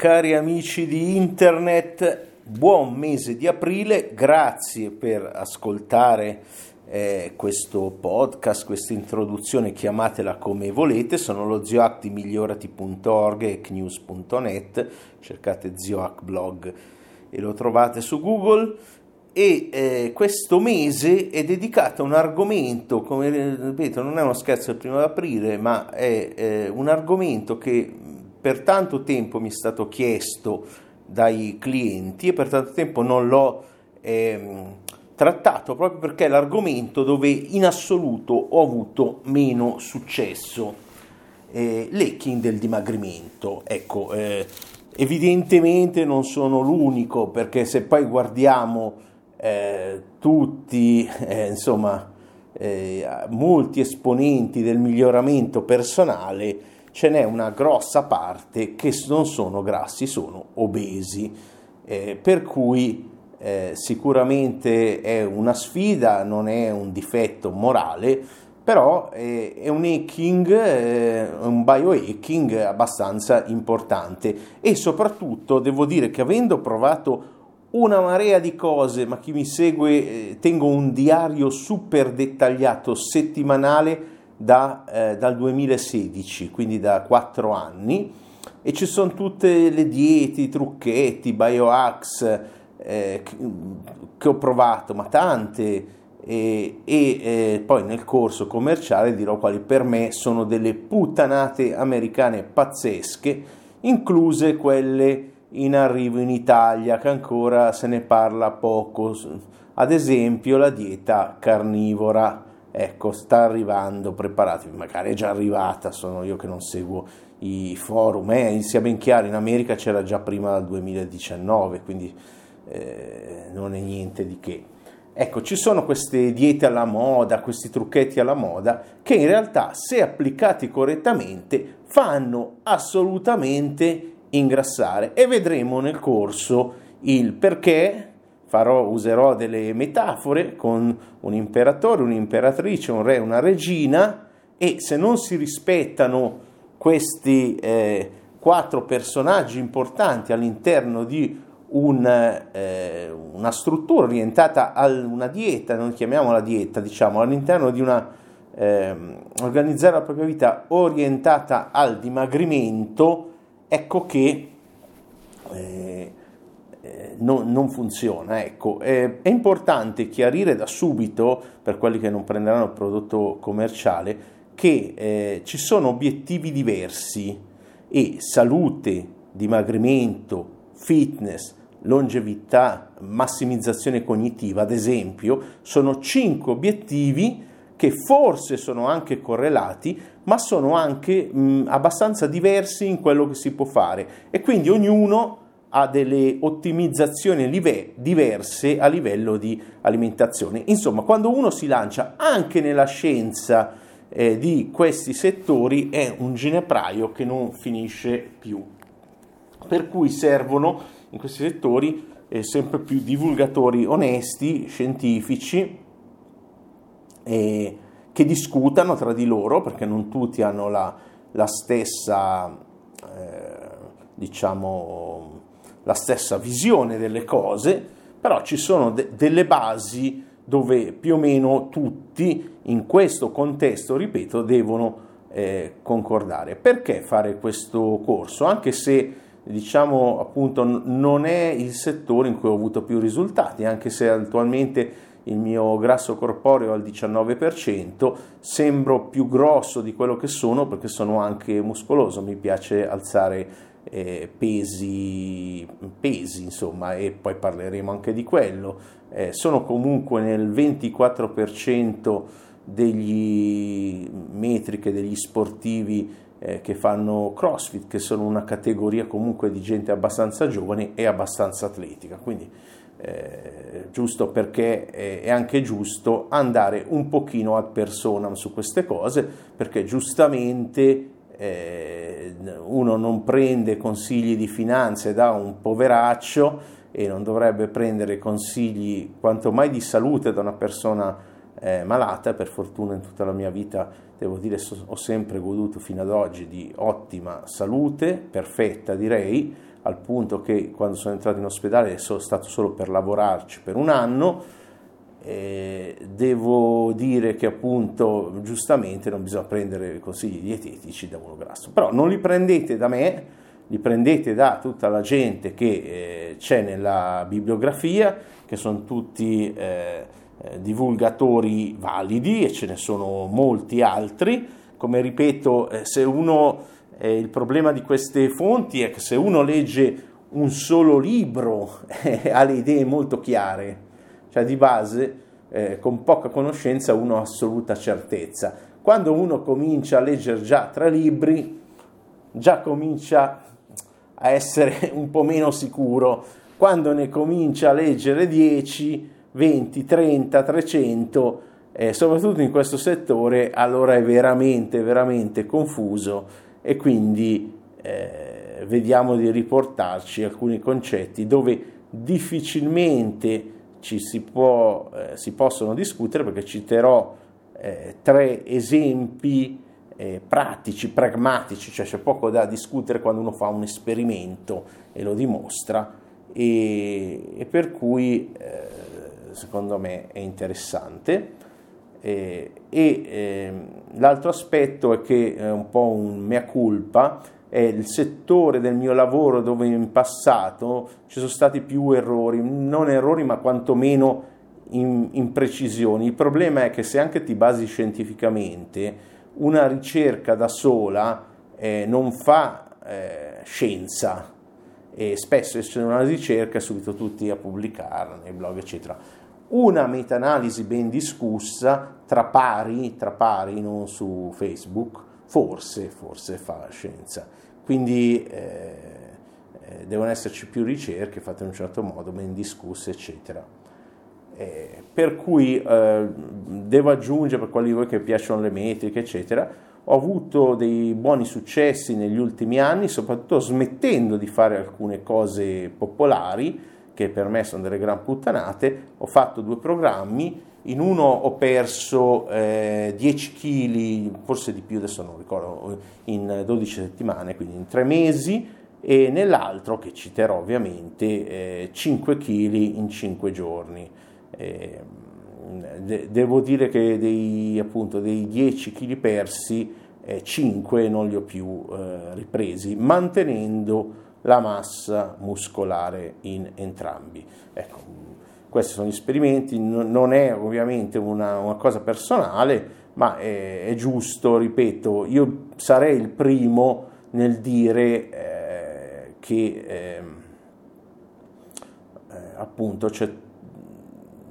cari amici di internet, buon mese di aprile, grazie per ascoltare eh, questo podcast, questa introduzione, chiamatela come volete, sono lo zioac di migliorati.org e knews.net, cercate zioac blog e lo trovate su Google. E eh, questo mese è dedicato a un argomento, come ripeto, non è uno scherzo del primo aprile, ma è eh, un argomento che per tanto tempo mi è stato chiesto dai clienti e per tanto tempo non l'ho eh, trattato proprio perché è l'argomento dove in assoluto ho avuto meno successo. Eh, l'hacking del dimagrimento. Ecco, eh, evidentemente non sono l'unico perché se poi guardiamo eh, tutti, eh, insomma, eh, molti esponenti del miglioramento personale, ce n'è una grossa parte che non sono grassi, sono obesi, eh, per cui eh, sicuramente è una sfida, non è un difetto morale, però è, è un hacking, eh, un biohacking abbastanza importante. E soprattutto devo dire che avendo provato una marea di cose, ma chi mi segue eh, tengo un diario super dettagliato settimanale da, eh, dal 2016, quindi da 4 anni, e ci sono tutte le diete, i trucchetti, biohacks eh, che, che, ho provato, ma tante, e, e eh, poi nel corso commerciale dirò quali per me sono delle puttanate americane pazzesche, incluse quelle in arrivo in Italia, che ancora se ne parla poco, ad esempio la dieta carnivora ecco, sta arrivando, preparatevi, magari è già arrivata, sono io che non seguo i forum, eh, sia ben chiaro, in America c'era già prima del 2019, quindi eh, non è niente di che. Ecco, ci sono queste diete alla moda, questi trucchetti alla moda, che in realtà, se applicati correttamente, fanno assolutamente ingrassare e vedremo nel corso il perché farò, userò delle metafore con un imperatore, un'imperatrice, un re, una regina e se non si rispettano questi eh, quattro personaggi importanti all'interno di un, eh, una struttura orientata a una dieta, non chiamiamola dieta, diciamo all'interno di una eh, organizzare la propria vita orientata al dimagrimento, ecco che eh, eh, non, non, funziona. Ecco, eh, è importante chiarire da subito, per quelli che non prenderanno il prodotto commerciale, che eh, ci sono obiettivi diversi e salute, dimagrimento, fitness, longevità, massimizzazione cognitiva, ad esempio, sono cinque obiettivi che forse sono anche correlati, ma sono anche mh, abbastanza diversi in quello che si può fare e quindi ognuno ha delle ottimizzazioni live- diverse a livello di alimentazione. Insomma, quando uno si lancia anche nella scienza eh, di questi settori è un ginepraio che non finisce più. Per cui servono in questi settori eh, sempre più divulgatori onesti, scientifici, eh, che discutano tra di loro, perché non tutti hanno la, la stessa, eh, diciamo, la stessa visione delle cose, però ci sono de- delle basi dove più o meno tutti in questo contesto, ripeto, devono eh, concordare. Perché fare questo corso? Anche se diciamo appunto non è il settore in cui ho avuto più risultati, anche se attualmente il mio grasso corporeo al 19%, sembro più grosso di quello che sono perché sono anche muscoloso, mi piace alzare eh, pesi, pesi, insomma, e poi parleremo anche di quello. Eh, sono comunque nel 24% degli metriche degli sportivi eh, che fanno CrossFit, che sono una categoria comunque di gente abbastanza giovane e abbastanza atletica. Quindi eh, giusto perché è anche giusto andare un pochino ad personam su queste cose, perché giustamente eh, uno non prende consigli di finanze da un poveraccio e non dovrebbe prendere consigli quanto mai di salute da una persona eh, malata, per fortuna in tutta la mia vita devo dire ho sempre goduto fino ad oggi di ottima salute, perfetta direi, al punto che quando sono entrato in ospedale sono stato solo per lavorarci per un anno. Eh, devo dire che appunto giustamente non bisogna prendere consigli dietetici da uno grasso, però non li prendete da me, li prendete da tutta la gente che eh, c'è nella bibliografia, che sono tutti eh, eh divulgatori validi e ce ne sono molti altri. Come ripeto, eh, se uno eh, il problema di queste fonti è che se uno legge un solo libro eh, ha le idee molto chiare, cioè di base eh, con poca conoscenza uno ha assoluta certezza. Quando uno comincia a leggere già tre libri, già comincia a essere un po' meno sicuro. Quando ne comincia a leggere 10, 20, 30, 300, eh, soprattutto in questo settore, allora è veramente, veramente confuso e quindi eh, vediamo di riportarci alcuni concetti dove difficilmente ci si, può, eh, si possono discutere perché citerò eh, tre esempi eh, pratici, pragmatici, cioè c'è poco da discutere quando uno fa un esperimento e lo dimostra e, e per cui eh, secondo me è interessante. Eh, e eh, l'altro aspetto è che è un po' un mea culpa, è il settore del mio lavoro dove in passato ci sono stati più errori, non errori ma quantomeno imprecisioni. Il problema è che se anche ti basi scientificamente, una ricerca da sola eh, non fa eh, scienza e spesso c'è una ricerca subito tutti a pubblicarla nei blog eccetera una meta-analisi ben discussa tra pari, tra pari, non su Facebook, forse, forse fa scienza. Quindi eh, eh, devono esserci più ricerche fatte in un certo modo, ben discusse, eccetera. Eh, per cui eh, devo aggiungere, per quelli di voi che piacciono le metriche, eccetera, ho avuto dei buoni successi negli ultimi anni, soprattutto smettendo di fare alcune cose popolari, che per me sono delle gran puttanate, ho fatto due programmi, in uno ho perso eh, 10 kg, forse di più, adesso non ricordo, in 12 settimane, quindi in tre mesi, e nell'altro, che citerò ovviamente, eh, 5 kg in 5 giorni. Eh, de- devo dire che dei, appunto, dei 10 kg persi, 5 eh, non li ho più eh, ripresi, mantenendo la massa muscolare in entrambi. Ecco, questi sono gli esperimenti, non è ovviamente una, una cosa personale, ma è, è, giusto, ripeto, io sarei il primo nel dire eh, che eh, eh, appunto cioè,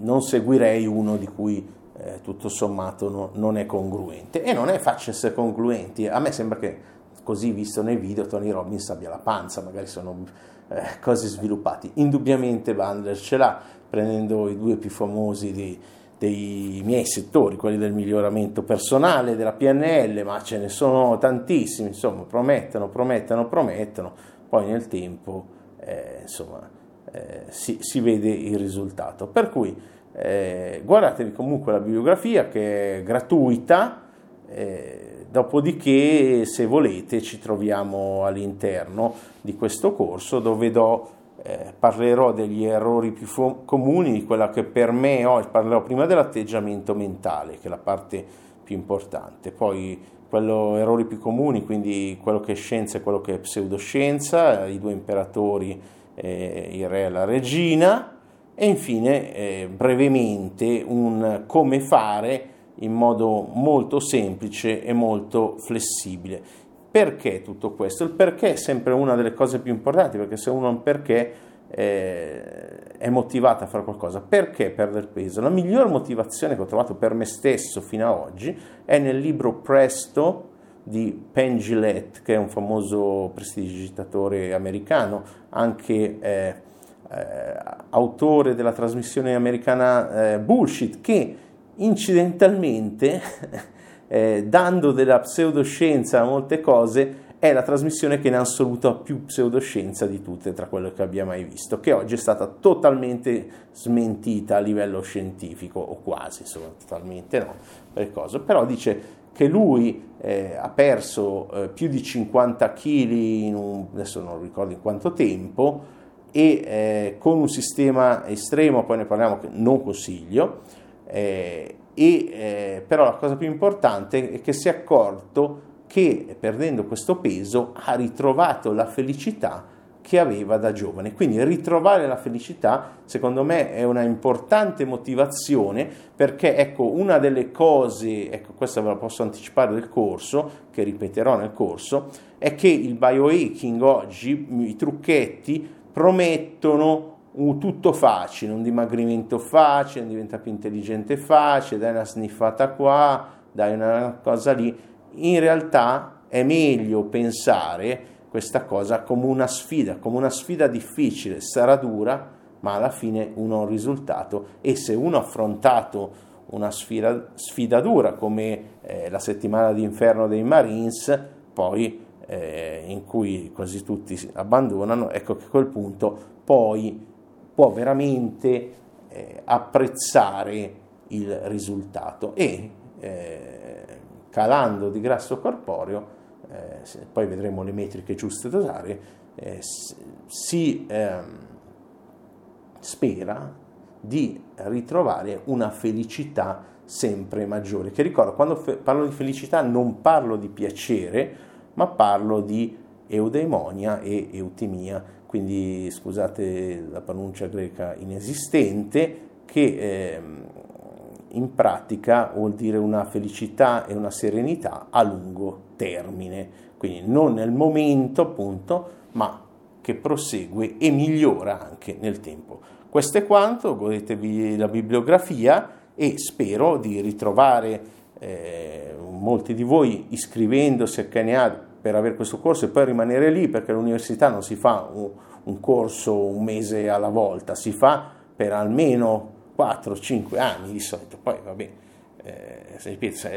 non seguirei uno di cui eh, tutto sommato no, non è congruente e non è facile essere congruenti, a me sembra che così visto nei video Tony Robbins abbia la panza, magari sono eh, cose sviluppate. Indubbiamente Bandler ce l'ha, prendendo i due più famosi di, dei miei settori, quelli del miglioramento personale, della PNL, ma ce ne sono tantissimi, insomma, promettono, promettono, promettono, poi nel tempo, eh, insomma, eh, si, si, vede il risultato. Per cui eh, guardatevi comunque la bibliografia che è gratuita, eh, Dopodiché, se volete, ci troviamo all'interno di questo corso dove do, eh, parlerò degli errori più fo- comuni, di quella che per me ho, parlerò prima dell'atteggiamento mentale, che è la parte più importante, poi quello errori più comuni, quindi quello che è scienza e quello che è pseudoscienza, i due imperatori, eh, il re e la regina, e infine eh, brevemente un come fare in modo molto semplice e molto flessibile. Perché tutto questo? Il perché è sempre una delle cose più importanti, perché se uno ha un perché eh, è motivato a fare qualcosa, perché perdere peso? La miglior motivazione che ho trovato per me stesso fino ad oggi è nel libro Presto di Penn Gillette, che è un famoso prestigitatore americano, anche eh, eh, autore della trasmissione americana eh, Bullshit, che incidentalmente, eh, dando della pseudoscienza a molte cose, è la trasmissione che in assoluto ha più pseudoscienza di tutte tra quelle che abbia mai visto, che oggi è stata totalmente smentita a livello scientifico, o quasi, insomma, totalmente no, per cosa. però dice che lui eh, ha perso eh, più di 50 kg in un, adesso non ricordo in quanto tempo, e eh, con un sistema estremo, poi ne parliamo, che non consiglio, eh, e, eh, però la cosa più importante è che si è accorto che perdendo questo peso ha ritrovato la felicità che aveva da giovane. Quindi ritrovare la felicità, secondo me, è una importante motivazione perché, ecco, una delle cose, ecco, questa ve la posso anticipare del corso, che ripeterò nel corso, è che il biohacking oggi, i trucchetti, promettono un tutto facile, un dimagrimento facile, diventa più intelligente facile, dai una sniffata qua, dai una cosa lì. In realtà è meglio pensare questa cosa come una sfida, come una sfida difficile, sarà dura, ma alla fine uno ha un risultato e se uno ha affrontato una sfida, sfida dura come eh, la settimana d'inferno dei Marines, poi eh, in cui quasi tutti abbandonano, ecco che a quel punto poi può veramente eh, apprezzare il risultato e eh, calando di grasso corporeo eh, poi vedremo le metriche giuste da usare, eh, si ehm, spera di ritrovare una felicità sempre maggiore. Che ricordo, quando fe- parlo di felicità non parlo di piacere, ma parlo di eudaimonia e eutimia, quindi scusate la pronuncia greca inesistente, che ehm, in pratica vuol dire una felicità e una serenità a lungo termine, quindi non nel momento appunto, ma che prosegue e migliora anche nel tempo. Questo è quanto, godetevi la bibliografia e spero di ritrovare eh, molti di voi iscrivendosi a KNA per avere questo corso e poi rimanere lì perché all'università non si fa un, un corso un mese alla volta, si fa per almeno 4-5 anni di solito, poi va bene. Eh, ripeto,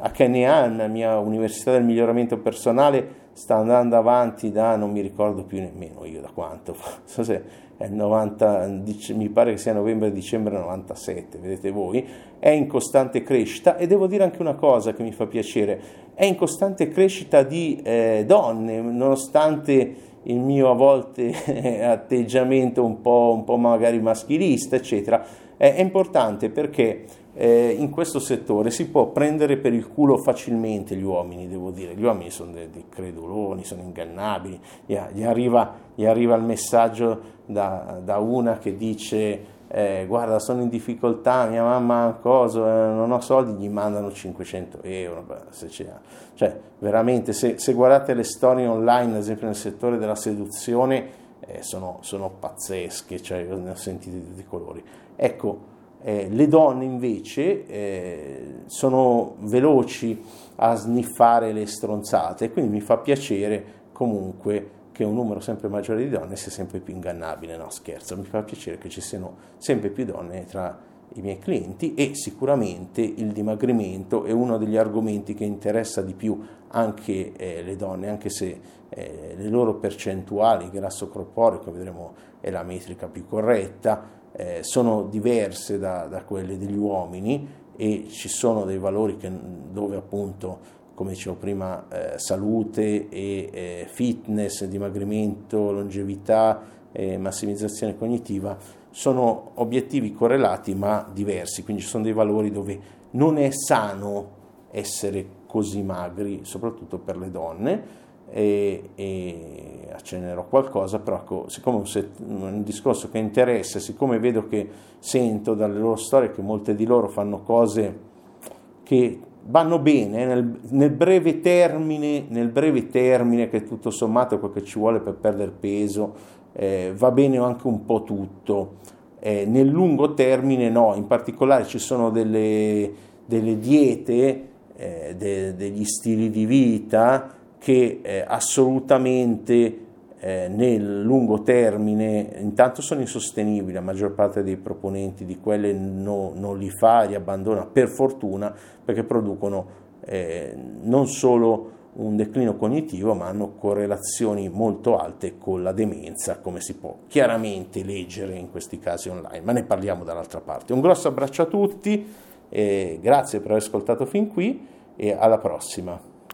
a KNA, la mia università del miglioramento personale, sta andando avanti da non mi ricordo più nemmeno io da quanto, so se è 90, mi pare che sia novembre-dicembre 97, vedete voi, è in costante crescita e devo dire anche una cosa che mi fa piacere, è in costante crescita di eh, donne, nonostante il mio a volte atteggiamento un po', un po' magari maschilista, eccetera è importante perché eh, in questo settore si può prendere per il culo facilmente gli uomini, devo dire, gli uomini sono dei, dei creduloni, sono ingannabili, gli, gli, arriva, gli arriva, il messaggio da, da una che dice eh, guarda sono in difficoltà, mia mamma cosa, eh, non ho soldi, gli mandano 500 euro, se c'è. cioè veramente se, se, guardate le storie online, ad esempio nel settore della seduzione, eh, sono, sono, pazzesche, cioè ne ho sentite di colori. Ecco, eh, le donne invece eh, sono veloci a sniffare le stronzate, quindi mi fa piacere comunque che un numero sempre maggiore di donne sia sempre più ingannabile, no scherzo, mi fa piacere che ci siano sempre più donne tra i miei clienti e sicuramente il dimagrimento è uno degli argomenti che interessa di più anche eh, le donne, anche se eh, le loro percentuali grasso corporeo, come vedremo è la metrica più corretta, eh, sono diverse da, da, quelle degli uomini e ci sono dei valori che, dove appunto come dicevo prima eh, salute e eh, fitness, dimagrimento, longevità e massimizzazione cognitiva sono obiettivi correlati ma diversi, quindi ci sono dei valori dove non è sano essere così magri, soprattutto per le donne, e, e accennerò qualcosa, però ecco, siccome set, un, discorso che interessa, siccome vedo che sento dalle loro storie che molte di loro fanno cose che vanno bene nel, nel, breve termine, nel breve termine che tutto sommato è quel che ci vuole per perdere peso, eh, va bene anche un po' tutto. Eh, nel lungo termine no, in particolare ci sono delle, delle diete, eh, de, degli stili di vita che eh, assolutamente eh, nel lungo termine intanto sono insostenibili, la maggior parte dei proponenti di quelle no, non li fa, li abbandona per fortuna perché producono eh, non solo un declino cognitivo ma hanno correlazioni molto alte con la demenza come si può chiaramente leggere in questi casi online, ma ne parliamo dall'altra parte. Un grosso abbraccio a tutti, grazie per aver ascoltato fin qui e alla prossima.